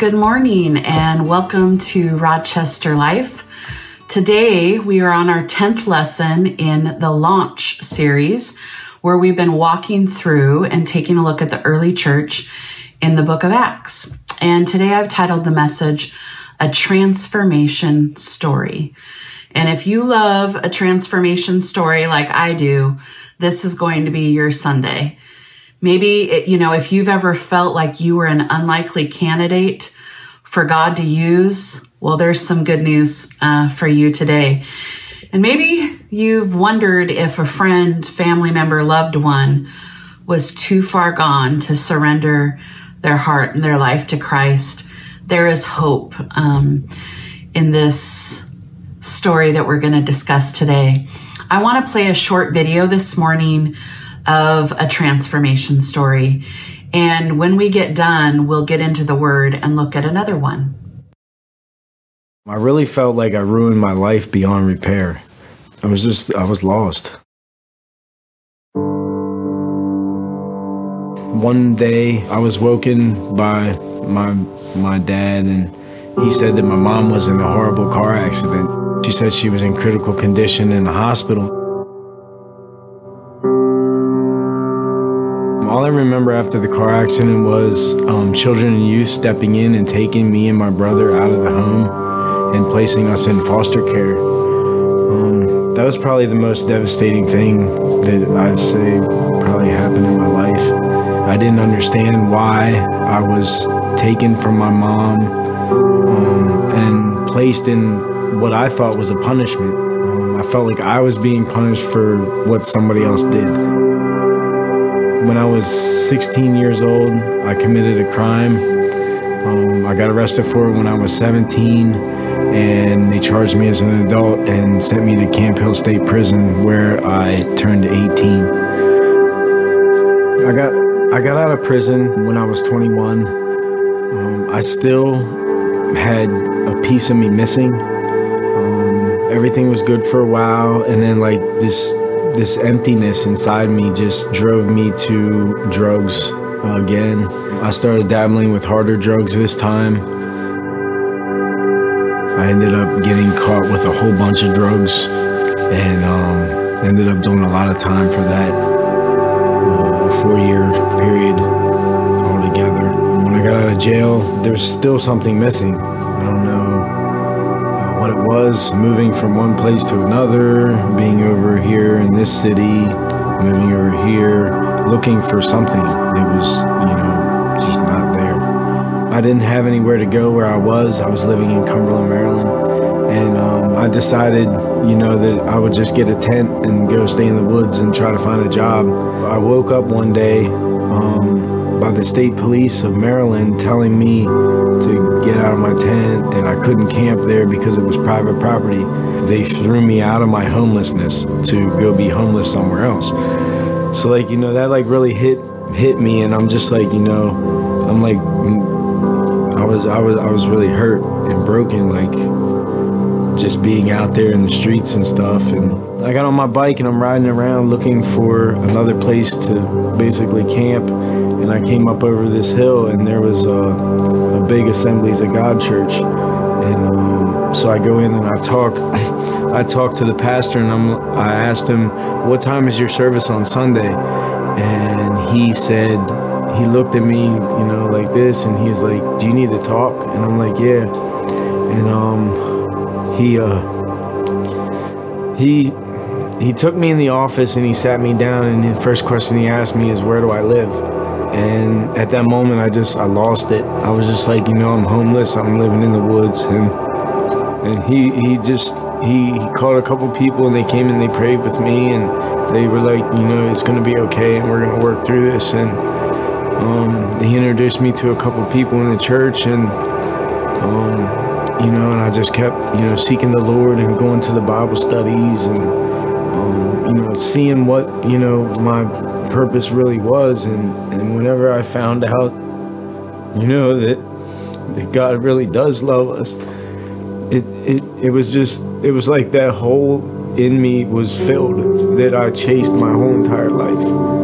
good morning, and welcome to Rochester Life. Today, we are on our 10th lesson in the Launch series, where we've been walking through and taking a look at the early church in the book of Acts. And today, I've titled the message, A Transformation Story. And if you love a transformation story like I do, this is going to be your Sunday. Maybe, it, you know, if you've ever felt like you were an unlikely candidate for God to use, well, there's some good news uh, for you today. And maybe you've wondered if a friend, family member, loved one was too far gone to surrender their heart and their life to Christ. There is hope um, in this story that we're going to discuss today. I want to play a short video this morning of a transformation story. And when we get done, we'll get into the word and look at another one. I really felt like I ruined my life beyond repair. I was just, I was lost. One day I was woken by my my dad and he said that my mom was in a horrible car accident. She said she was in critical condition in the hospital. All I remember after the car accident was um, children and youth stepping in and taking me and my brother out of the home and placing us in foster care. Um, that was probably the most devastating thing that I'd say probably happened in my life. I didn't understand why I was taken from my mom um, and placed in what I thought was a punishment. Um, I felt like I was being punished for what somebody else did. When I was 16 years old, I committed a crime. Um, I got arrested for it when I was 17, and they charged me as an adult and sent me to Camp Hill State Prison, where I turned 18. I got I got out of prison when I was 21. Um, I still had a piece of me missing. Um, everything was good for a while, and then like this this emptiness inside me just drove me to drugs again. I started dabbling with harder drugs this time. I ended up getting caught with a whole bunch of drugs and um, ended up doing a lot of time for that. Uh, four year period altogether. When I got out of jail, there's still something missing. It was moving from one place to another, being over here in this city, moving over here, looking for something that was, you know, just not there. I didn't have anywhere to go where I was. I was living in Cumberland, Maryland. And um, I decided, you know, that I would just get a tent and go stay in the woods and try to find a job. I woke up one day by the state police of Maryland telling me to get out of my tent and I couldn't camp there because it was private property. They threw me out of my homelessness to go be homeless somewhere else. So like, you know, that like really hit hit me and I'm just like, you know, I'm like I was I was I was really hurt and broken like just being out there in the streets and stuff and I got on my bike and I'm riding around looking for another place to basically camp and I came up over this hill and there was a, a big Assemblies of God church. And um, so I go in and I talk I talked to the pastor and I'm I asked him what time is your service on Sunday? And he said he looked at me you know like this and he's like do you need to talk? And I'm like yeah. And um he uh he he took me in the office and he sat me down and the first question he asked me is where do I live and at that moment, I just I lost it. I was just like, you know, I'm homeless. I'm living in the woods, and and he he just he, he called a couple people, and they came and they prayed with me, and they were like, you know, it's gonna be okay, and we're gonna work through this. And um, they introduced me to a couple people in the church, and um, you know, and I just kept you know seeking the Lord and going to the Bible studies and you know seeing what you know my purpose really was and, and whenever I found out, you know, that that God really does love us, it it, it was just it was like that hole in me was filled that I chased my whole entire life.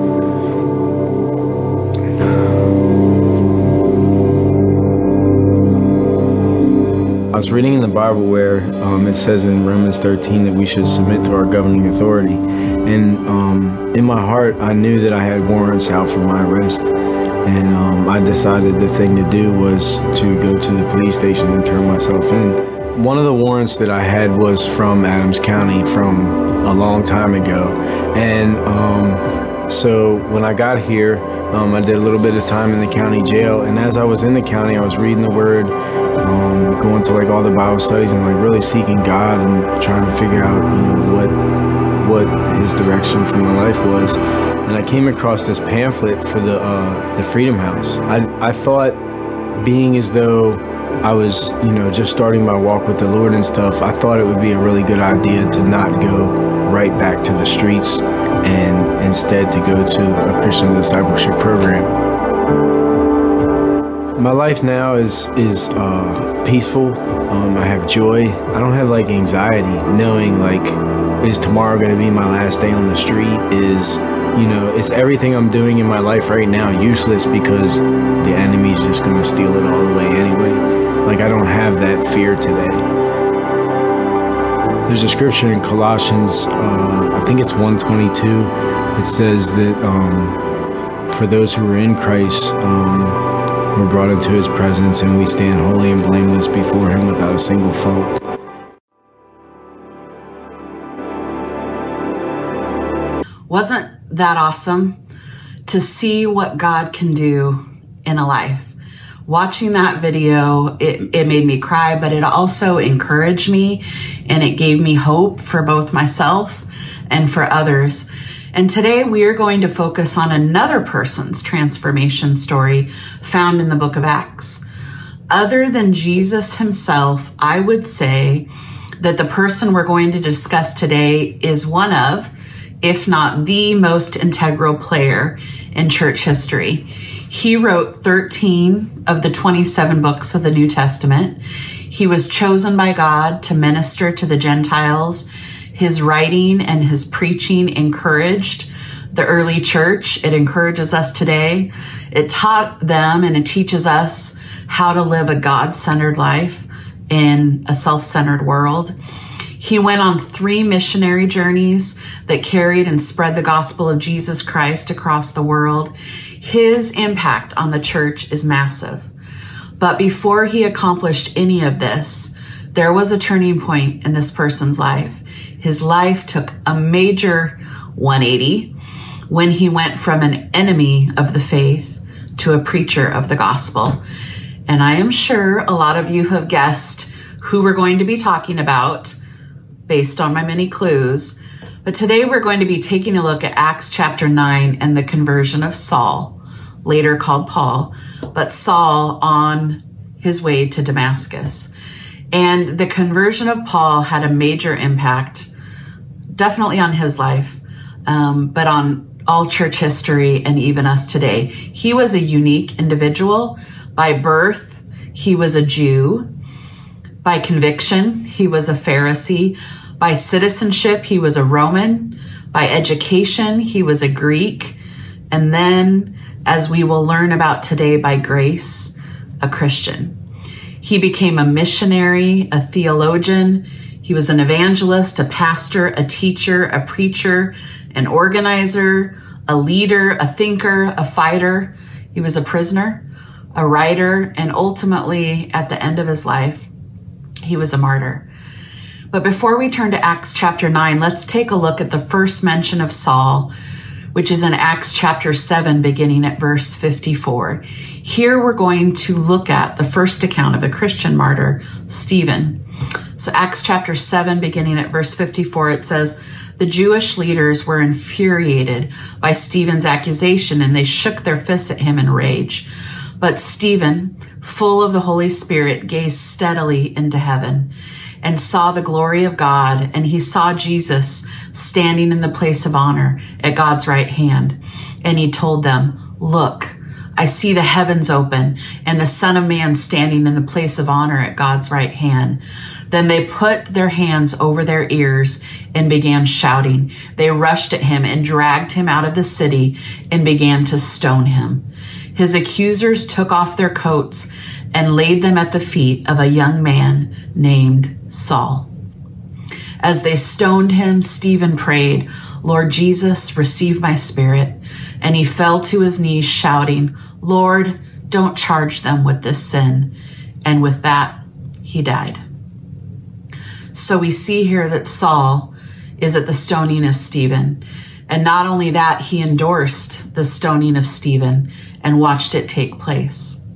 I was reading in the Bible where um, it says in Romans 13 that we should submit to our governing authority. And um, in my heart, I knew that I had warrants out for my arrest. And um, I decided the thing to do was to go to the police station and turn myself in. One of the warrants that I had was from Adams County from a long time ago. And um, so when I got here, um, I did a little bit of time in the county jail, and as I was in the county, I was reading the Word, going to like all the Bible studies, and like really seeking God and trying to figure out, you know, what what His direction for my life was. And I came across this pamphlet for the uh, the Freedom House. I I thought, being as though I was, you know, just starting my walk with the Lord and stuff, I thought it would be a really good idea to not go right back to the streets and instead to go to a Christian discipleship program. My life now is is uh, peaceful. Um, I have joy. I don't have like anxiety, knowing like is tomorrow going to be my last day on the street? Is you know, is everything I'm doing in my life right now useless because the enemy's just going to steal it all away anyway? Like I don't have that fear today. There's a scripture in Colossians, uh, I think it's 122. It says that um, for those who are in Christ, um, we're brought into his presence and we stand holy and blameless before him without a single fault. Wasn't that awesome to see what God can do in a life? watching that video, it, it made me cry, but it also encouraged me and it gave me hope for both myself and for others. And today we are going to focus on another person's transformation story found in the book of Acts. Other than Jesus himself, I would say that the person we're going to discuss today is one of, if not the most integral player in church history. He wrote 13 of the 27 books of the New Testament. He was chosen by God to minister to the Gentiles. His writing and his preaching encouraged the early church. It encourages us today. It taught them and it teaches us how to live a God centered life in a self centered world. He went on three missionary journeys that carried and spread the gospel of Jesus Christ across the world. His impact on the church is massive. But before he accomplished any of this, there was a turning point in this person's life. His life took a major 180 when he went from an enemy of the faith to a preacher of the gospel. And I am sure a lot of you have guessed who we're going to be talking about based on my many clues. But today we're going to be taking a look at Acts chapter 9 and the conversion of Saul later called Paul, but Saul on his way to Damascus. And the conversion of Paul had a major impact, definitely on his life, um, but on all church history and even us today. He was a unique individual. By birth, he was a Jew. By conviction, he was a Pharisee. By citizenship, he was a Roman. By education, he was a Greek. And then as we will learn about today by grace, a Christian. He became a missionary, a theologian. He was an evangelist, a pastor, a teacher, a preacher, an organizer, a leader, a thinker, a fighter. He was a prisoner, a writer, and ultimately, at the end of his life, he was a martyr. But before we turn to Acts chapter 9, let's take a look at the first mention of Saul which is in Acts chapter 7, beginning at verse 54. Here we're going to look at the first account of a Christian martyr, Stephen. So, Acts chapter 7, beginning at verse 54, it says, The Jewish leaders were infuriated by Stephen's accusation and they shook their fists at him in rage. But Stephen, full of the Holy Spirit, gazed steadily into heaven and saw the glory of God, and he saw Jesus standing in the place of honor at God's right hand. And he told them, Look, I see the heavens open and the Son of Man standing in the place of honor at God's right hand. Then they put their hands over their ears and began shouting. They rushed at him and dragged him out of the city and began to stone him. His accusers took off their coats and laid them at the feet of a young man named Saul. As they stoned him, Stephen prayed, Lord Jesus, receive my spirit. And he fell to his knees, shouting, Lord, don't charge them with this sin. And with that, he died. So we see here that Saul is at the stoning of Stephen. And not only that, he endorsed the stoning of Stephen and watched it take place.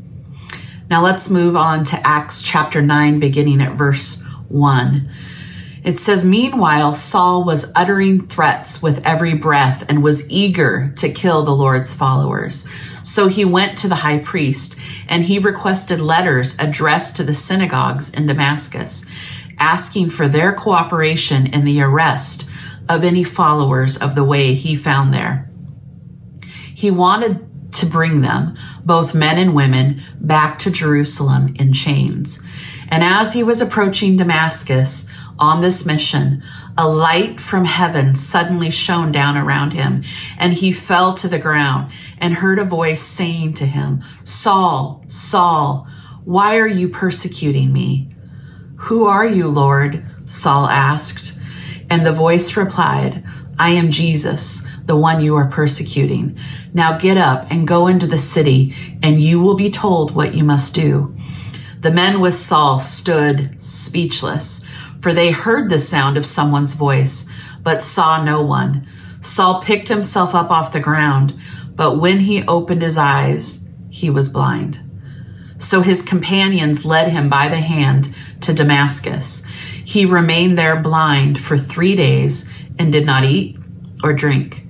Now let's move on to Acts chapter 9, beginning at verse 1. It says, Meanwhile, Saul was uttering threats with every breath and was eager to kill the Lord's followers. So he went to the high priest and he requested letters addressed to the synagogues in Damascus, asking for their cooperation in the arrest of any followers of the way he found there. He wanted to bring them, both men and women, back to Jerusalem in chains. And as he was approaching Damascus on this mission, a light from heaven suddenly shone down around him, and he fell to the ground and heard a voice saying to him, Saul, Saul, why are you persecuting me? Who are you, Lord? Saul asked. And the voice replied, I am Jesus the one you are persecuting. Now get up and go into the city, and you will be told what you must do. The men with Saul stood speechless, for they heard the sound of someone's voice, but saw no one. Saul picked himself up off the ground, but when he opened his eyes, he was blind. So his companions led him by the hand to Damascus. He remained there blind for three days and did not eat or drink.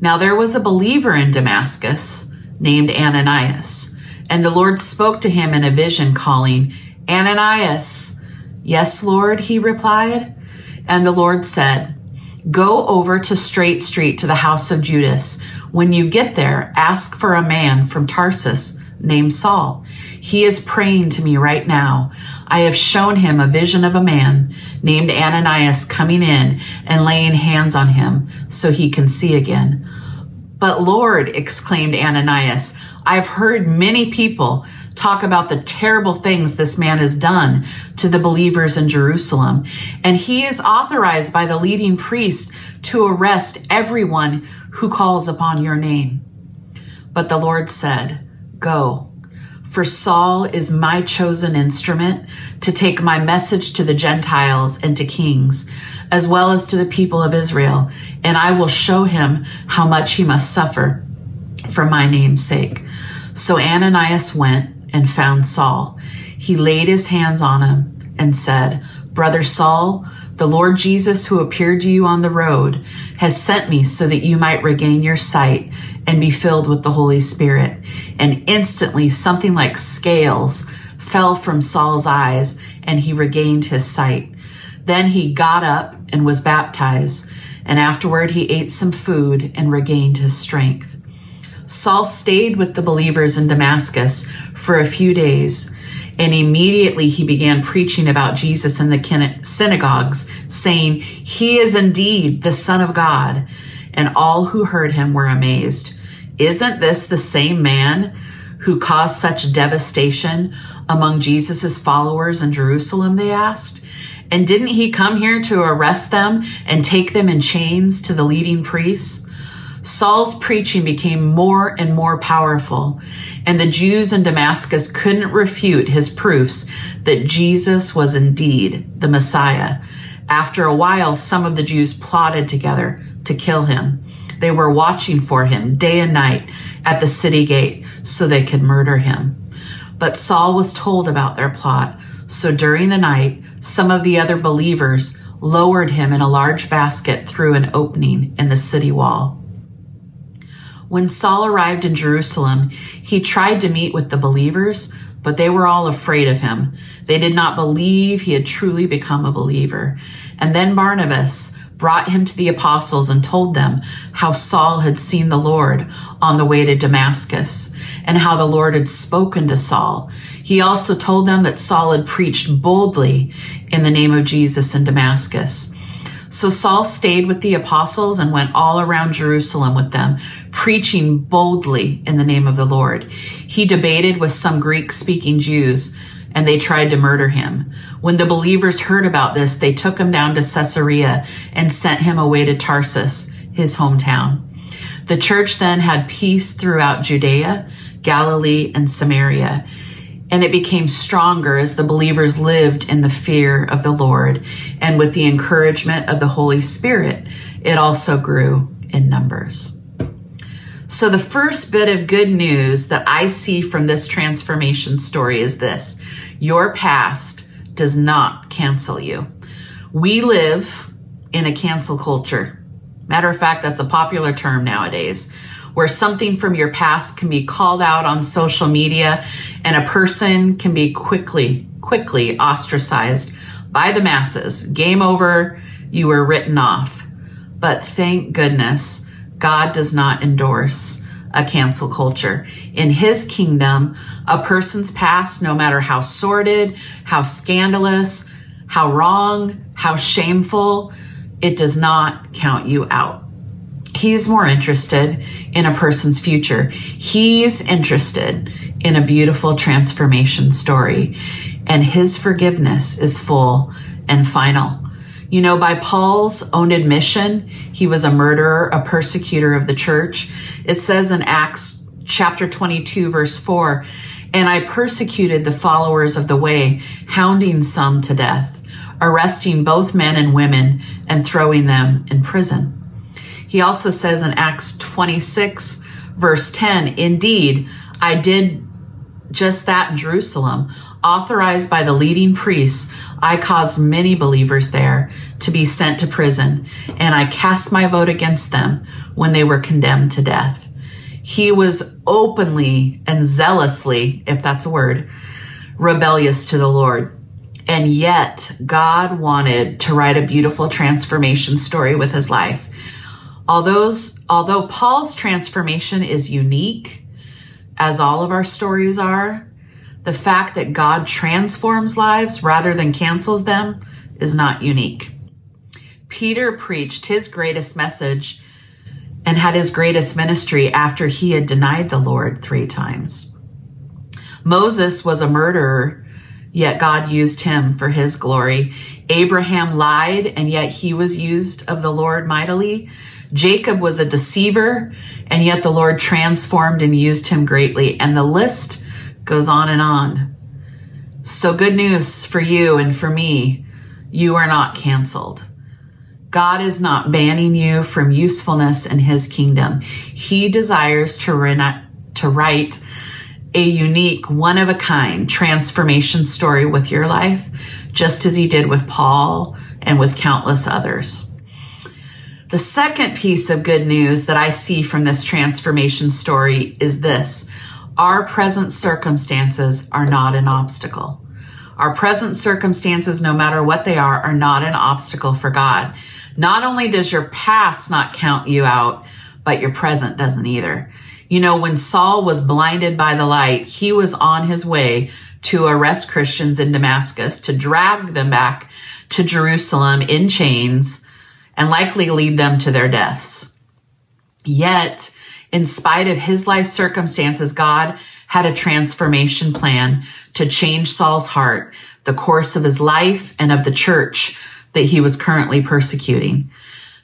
Now there was a believer in Damascus named Ananias, and the Lord spoke to him in a vision, calling, Ananias. Yes, Lord, he replied. And the Lord said, Go over to Straight Street to the house of Judas. When you get there, ask for a man from Tarsus named Saul. He is praying to me right now. I have shown him a vision of a man named Ananias coming in and laying hands on him so he can see again. But Lord, exclaimed Ananias, I've heard many people talk about the terrible things this man has done to the believers in Jerusalem. And he is authorized by the leading priest to arrest everyone who calls upon your name. But the Lord said, Go, for Saul is my chosen instrument to take my message to the Gentiles and to kings as well as to the people of Israel, and I will show him how much he must suffer for my name's sake. So Ananias went and found Saul. He laid his hands on him and said, Brother Saul, the Lord Jesus who appeared to you on the road has sent me so that you might regain your sight and be filled with the Holy Spirit. And instantly something like scales fell from Saul's eyes and he regained his sight. Then he got up and was baptized, and afterward he ate some food and regained his strength. Saul stayed with the believers in Damascus for a few days, and immediately he began preaching about Jesus in the synagogues, saying, He is indeed the Son of God. And all who heard him were amazed. Isn't this the same man who caused such devastation among Jesus' followers in Jerusalem? They asked. And didn't he come here to arrest them and take them in chains to the leading priests? Saul's preaching became more and more powerful, and the Jews in Damascus couldn't refute his proofs that Jesus was indeed the Messiah. After a while, some of the Jews plotted together to kill him. They were watching for him day and night at the city gate so they could murder him. But Saul was told about their plot, so during the night, some of the other believers lowered him in a large basket through an opening in the city wall. When Saul arrived in Jerusalem, he tried to meet with the believers, but they were all afraid of him. They did not believe he had truly become a believer. And then Barnabas brought him to the apostles and told them how Saul had seen the Lord on the way to Damascus and how the Lord had spoken to Saul. He also told them that Saul had preached boldly in the name of Jesus in Damascus. So Saul stayed with the apostles and went all around Jerusalem with them, preaching boldly in the name of the Lord. He debated with some Greek speaking Jews and they tried to murder him. When the believers heard about this, they took him down to Caesarea and sent him away to Tarsus, his hometown. The church then had peace throughout Judea, Galilee, and Samaria, and it became stronger as the believers lived in the fear of the Lord and with the encouragement of the Holy Spirit. It also grew in numbers. So the first bit of good news that I see from this transformation story is this. Your past does not cancel you. We live in a cancel culture. Matter of fact, that's a popular term nowadays where something from your past can be called out on social media and a person can be quickly, quickly ostracized by the masses. Game over. You were written off. But thank goodness God does not endorse a cancel culture. In his kingdom, a person's past, no matter how sordid, how scandalous, how wrong, how shameful, it does not count you out. He's more interested in a person's future. He's interested in a beautiful transformation story, and his forgiveness is full and final. You know, by Paul's own admission, he was a murderer, a persecutor of the church. It says in Acts chapter 22, verse 4, and I persecuted the followers of the way, hounding some to death arresting both men and women and throwing them in prison. He also says in Acts 26, verse 10, Indeed, I did just that in Jerusalem, authorized by the leading priests. I caused many believers there to be sent to prison, and I cast my vote against them when they were condemned to death. He was openly and zealously, if that's a word, rebellious to the Lord. And yet God wanted to write a beautiful transformation story with his life. Although, although Paul's transformation is unique, as all of our stories are, the fact that God transforms lives rather than cancels them is not unique. Peter preached his greatest message and had his greatest ministry after he had denied the Lord three times. Moses was a murderer yet God used him for his glory. Abraham lied, and yet he was used of the Lord mightily. Jacob was a deceiver, and yet the Lord transformed and used him greatly. And the list goes on and on. So good news for you and for me. You are not canceled. God is not banning you from usefulness in his kingdom. He desires to, to write a unique, one of a kind transformation story with your life, just as he did with Paul and with countless others. The second piece of good news that I see from this transformation story is this. Our present circumstances are not an obstacle. Our present circumstances, no matter what they are, are not an obstacle for God. Not only does your past not count you out, but your present doesn't either. You know, when Saul was blinded by the light, he was on his way to arrest Christians in Damascus, to drag them back to Jerusalem in chains and likely lead them to their deaths. Yet, in spite of his life circumstances, God had a transformation plan to change Saul's heart, the course of his life and of the church that he was currently persecuting.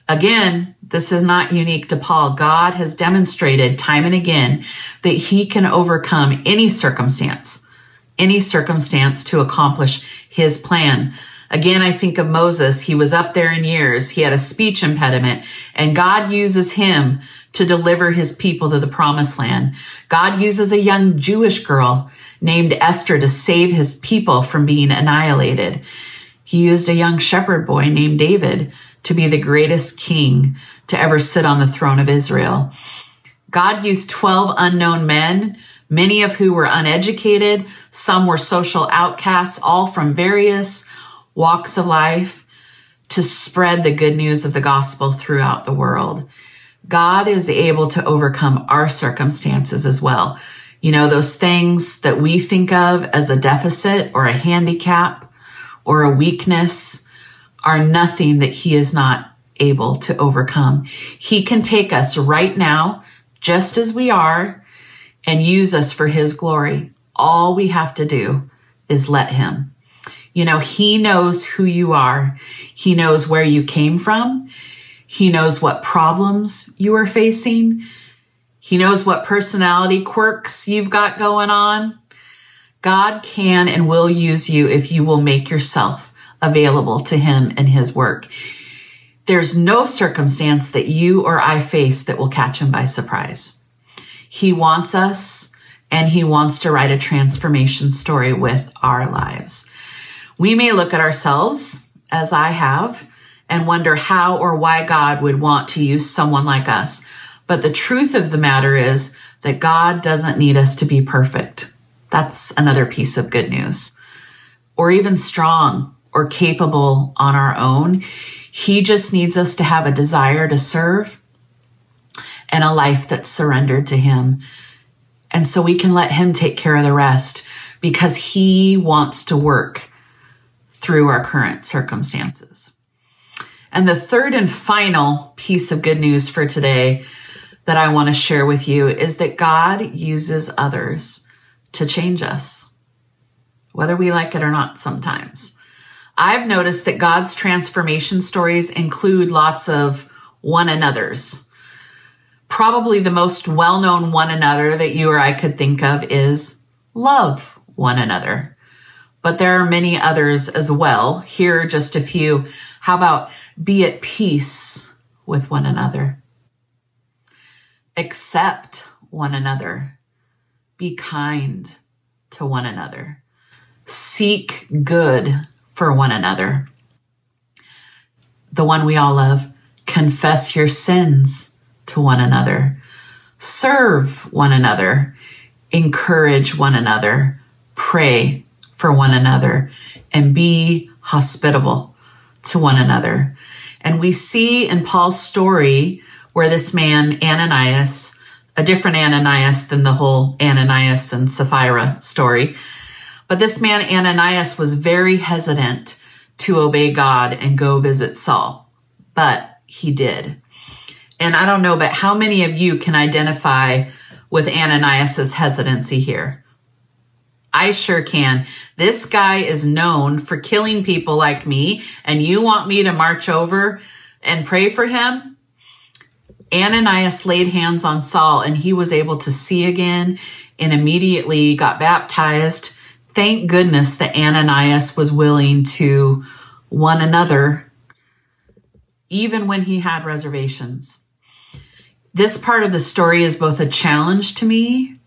Again, this is not unique to Paul. God has demonstrated time and again that he can overcome any circumstance, any circumstance to accomplish his plan. Again, I think of Moses. He was up there in years. He had a speech impediment and God uses him to deliver his people to the promised land. God uses a young Jewish girl named Esther to save his people from being annihilated. He used a young shepherd boy named David to be the greatest king to ever sit on the throne of Israel. God used 12 unknown men, many of who were uneducated. Some were social outcasts, all from various walks of life to spread the good news of the gospel throughout the world. God is able to overcome our circumstances as well. You know, those things that we think of as a deficit or a handicap or a weakness are nothing that he is not able to overcome. He can take us right now, just as we are, and use us for his glory. All we have to do is let him. You know, he knows who you are. He knows where you came from. He knows what problems you are facing. He knows what personality quirks you've got going on. God can and will use you if you will make yourself available to him and his work. There's no circumstance that you or I face that will catch him by surprise. He wants us and he wants to write a transformation story with our lives. We may look at ourselves as I have and wonder how or why God would want to use someone like us. But the truth of the matter is that God doesn't need us to be perfect. That's another piece of good news. Or even strong or capable on our own. He just needs us to have a desire to serve and a life that's surrendered to Him. And so we can let Him take care of the rest because He wants to work through our current circumstances. And the third and final piece of good news for today that I want to share with you is that God uses others to change us, whether we like it or not sometimes. I've noticed that God's transformation stories include lots of one another's. Probably the most well known one another that you or I could think of is love one another. But there are many others as well. Here are just a few. How about be at peace with one another. Accept one another. Be kind to one another. Seek good for one another. The one we all love. Confess your sins to one another. Serve one another. Encourage one another. Pray for one another and be hospitable to one another. And we see in Paul's story where this man, Ananias, a different Ananias than the whole Ananias and Sapphira story, but this man, Ananias, was very hesitant to obey God and go visit Saul, but he did. And I don't know, but how many of you can identify with Ananias's hesitancy here? I sure can. This guy is known for killing people like me, and you want me to march over and pray for him? Ananias laid hands on Saul and he was able to see again and immediately got baptized. Thank goodness that Ananias was willing to one another, even when he had reservations. This part of the story is both a challenge to me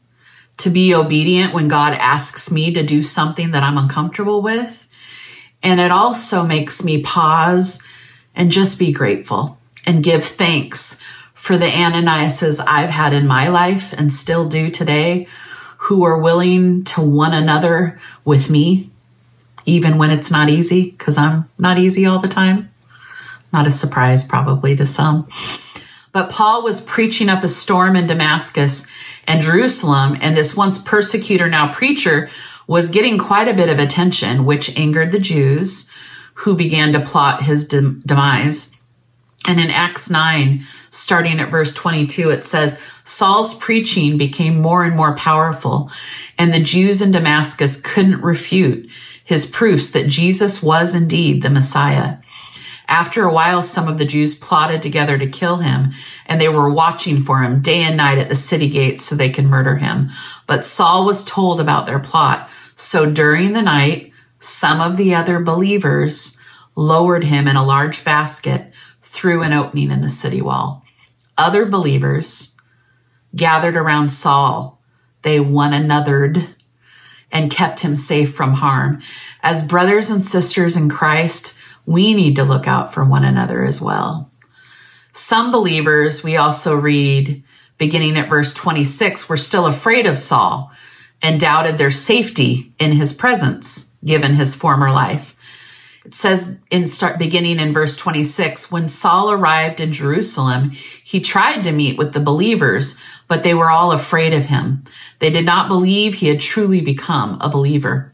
to be obedient when God asks me to do something that I'm uncomfortable with. And it also makes me pause and just be grateful and give thanks for the Ananiases I've had in my life and still do today who are willing to one another with me, even when it's not easy, because I'm not easy all the time. Not a surprise, probably to some. But Paul was preaching up a storm in Damascus and Jerusalem, and this once persecutor, now preacher, was getting quite a bit of attention, which angered the Jews who began to plot his dem- demise. And in Acts 9, starting at verse 22, it says, Saul's preaching became more and more powerful, and the Jews in Damascus couldn't refute his proofs that Jesus was indeed the Messiah. After a while, some of the Jews plotted together to kill him, and they were watching for him day and night at the city gates so they could murder him. But Saul was told about their plot. So during the night, some of the other believers lowered him in a large basket through an opening in the city wall. Other believers gathered around Saul. They one anothered and kept him safe from harm. As brothers and sisters in Christ, we need to look out for one another as well. Some believers, we also read beginning at verse 26, were still afraid of Saul and doubted their safety in his presence, given his former life. It says in start beginning in verse 26, when Saul arrived in Jerusalem, he tried to meet with the believers, but they were all afraid of him. They did not believe he had truly become a believer.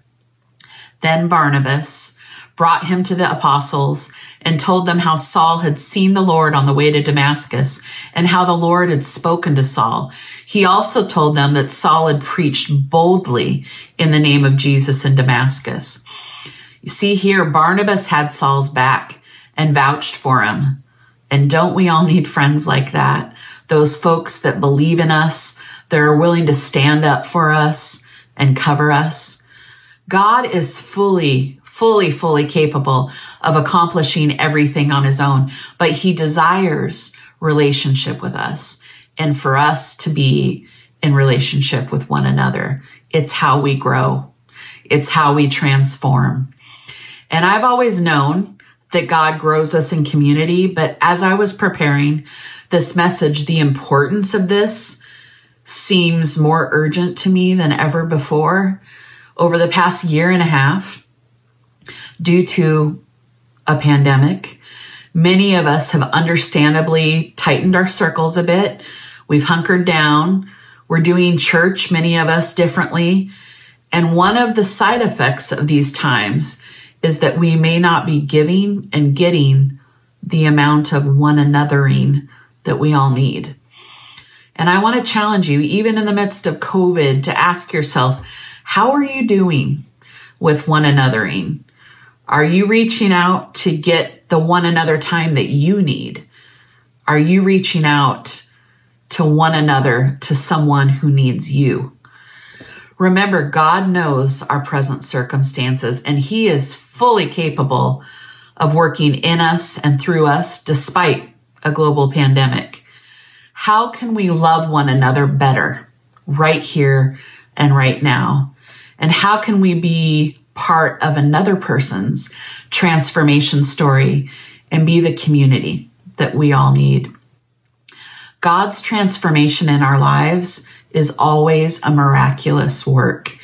Then Barnabas, brought him to the apostles and told them how Saul had seen the Lord on the way to Damascus and how the Lord had spoken to Saul. He also told them that Saul had preached boldly in the name of Jesus in Damascus. You see here, Barnabas had Saul's back and vouched for him. And don't we all need friends like that? Those folks that believe in us, that are willing to stand up for us and cover us. God is fully, fully, fully capable of accomplishing everything on his own, but he desires relationship with us and for us to be in relationship with one another. It's how we grow. It's how we transform. And I've always known that God grows us in community, but as I was preparing this message, the importance of this seems more urgent to me than ever before. Over the past year and a half, due to a pandemic, many of us have understandably tightened our circles a bit. We've hunkered down. We're doing church, many of us differently. And one of the side effects of these times is that we may not be giving and getting the amount of one anothering that we all need. And I want to challenge you, even in the midst of COVID, to ask yourself, how are you doing with one anothering? Are you reaching out to get the one another time that you need? Are you reaching out to one another, to someone who needs you? Remember, God knows our present circumstances and he is fully capable of working in us and through us despite a global pandemic. How can we love one another better right here and right now? And how can we be part of another person's transformation story and be the community that we all need? God's transformation in our lives is always a miraculous work.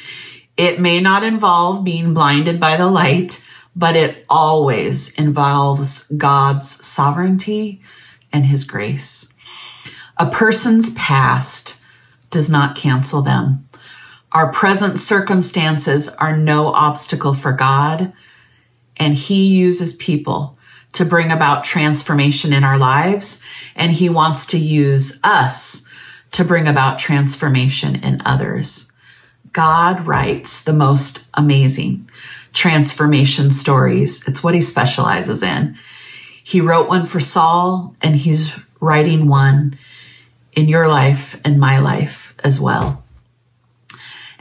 It may not involve being blinded by the light, but it always involves God's sovereignty and his grace. A person's past does not cancel them. Our present circumstances are no obstacle for God, and he uses people to bring about transformation in our lives, and he wants to use us to bring about transformation in others. God writes the most amazing transformation stories. It's what he specializes in. He wrote one for Saul and he's writing one in your life and my life as well.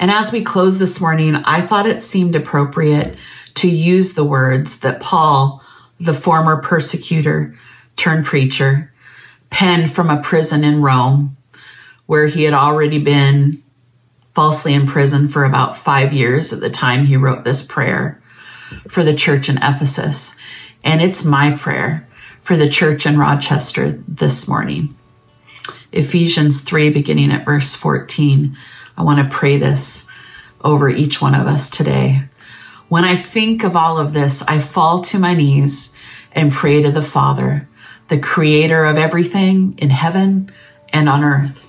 And as we close this morning, I thought it seemed appropriate to use the words that Paul, the former persecutor turned preacher, penned from a prison in Rome where he had already been falsely imprisoned for about five years at the time he wrote this prayer for the church in Ephesus. And it's my prayer for the church in Rochester this morning. Ephesians 3, beginning at verse 14. I want to pray this over each one of us today. When I think of all of this, I fall to my knees and pray to the Father, the creator of everything in heaven and on earth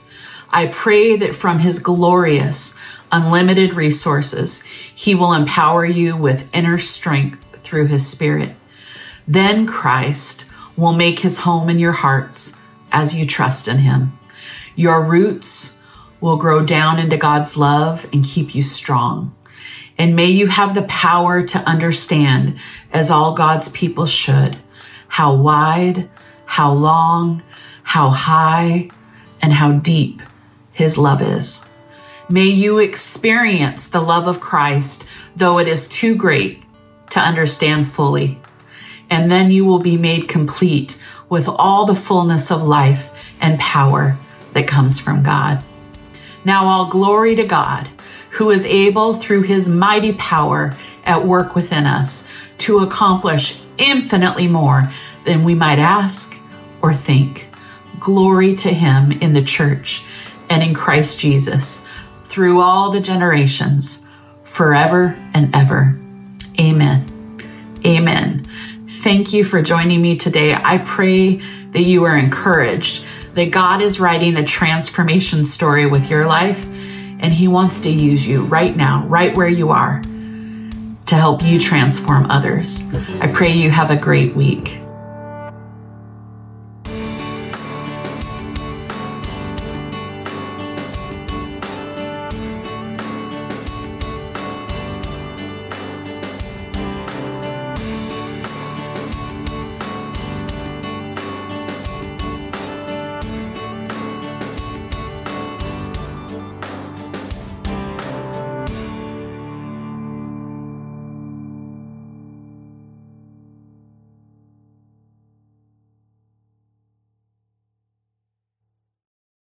I pray that from his glorious, unlimited resources, he will empower you with inner strength through his spirit. Then Christ will make his home in your hearts as you trust in him. Your roots will grow down into God's love and keep you strong. And may you have the power to understand, as all God's people should, how wide, how long, how high, and how deep his love is. May you experience the love of Christ, though it is too great to understand fully. And then you will be made complete with all the fullness of life and power that comes from God. Now, all glory to God, who is able through his mighty power at work within us to accomplish infinitely more than we might ask or think. Glory to him in the church and in Christ Jesus through all the generations, forever and ever. Amen. Amen. Thank you for joining me today. I pray that you are encouraged, that God is writing a transformation story with your life, and He wants to use you right now, right where you are, to help you transform others. I pray you have a great week.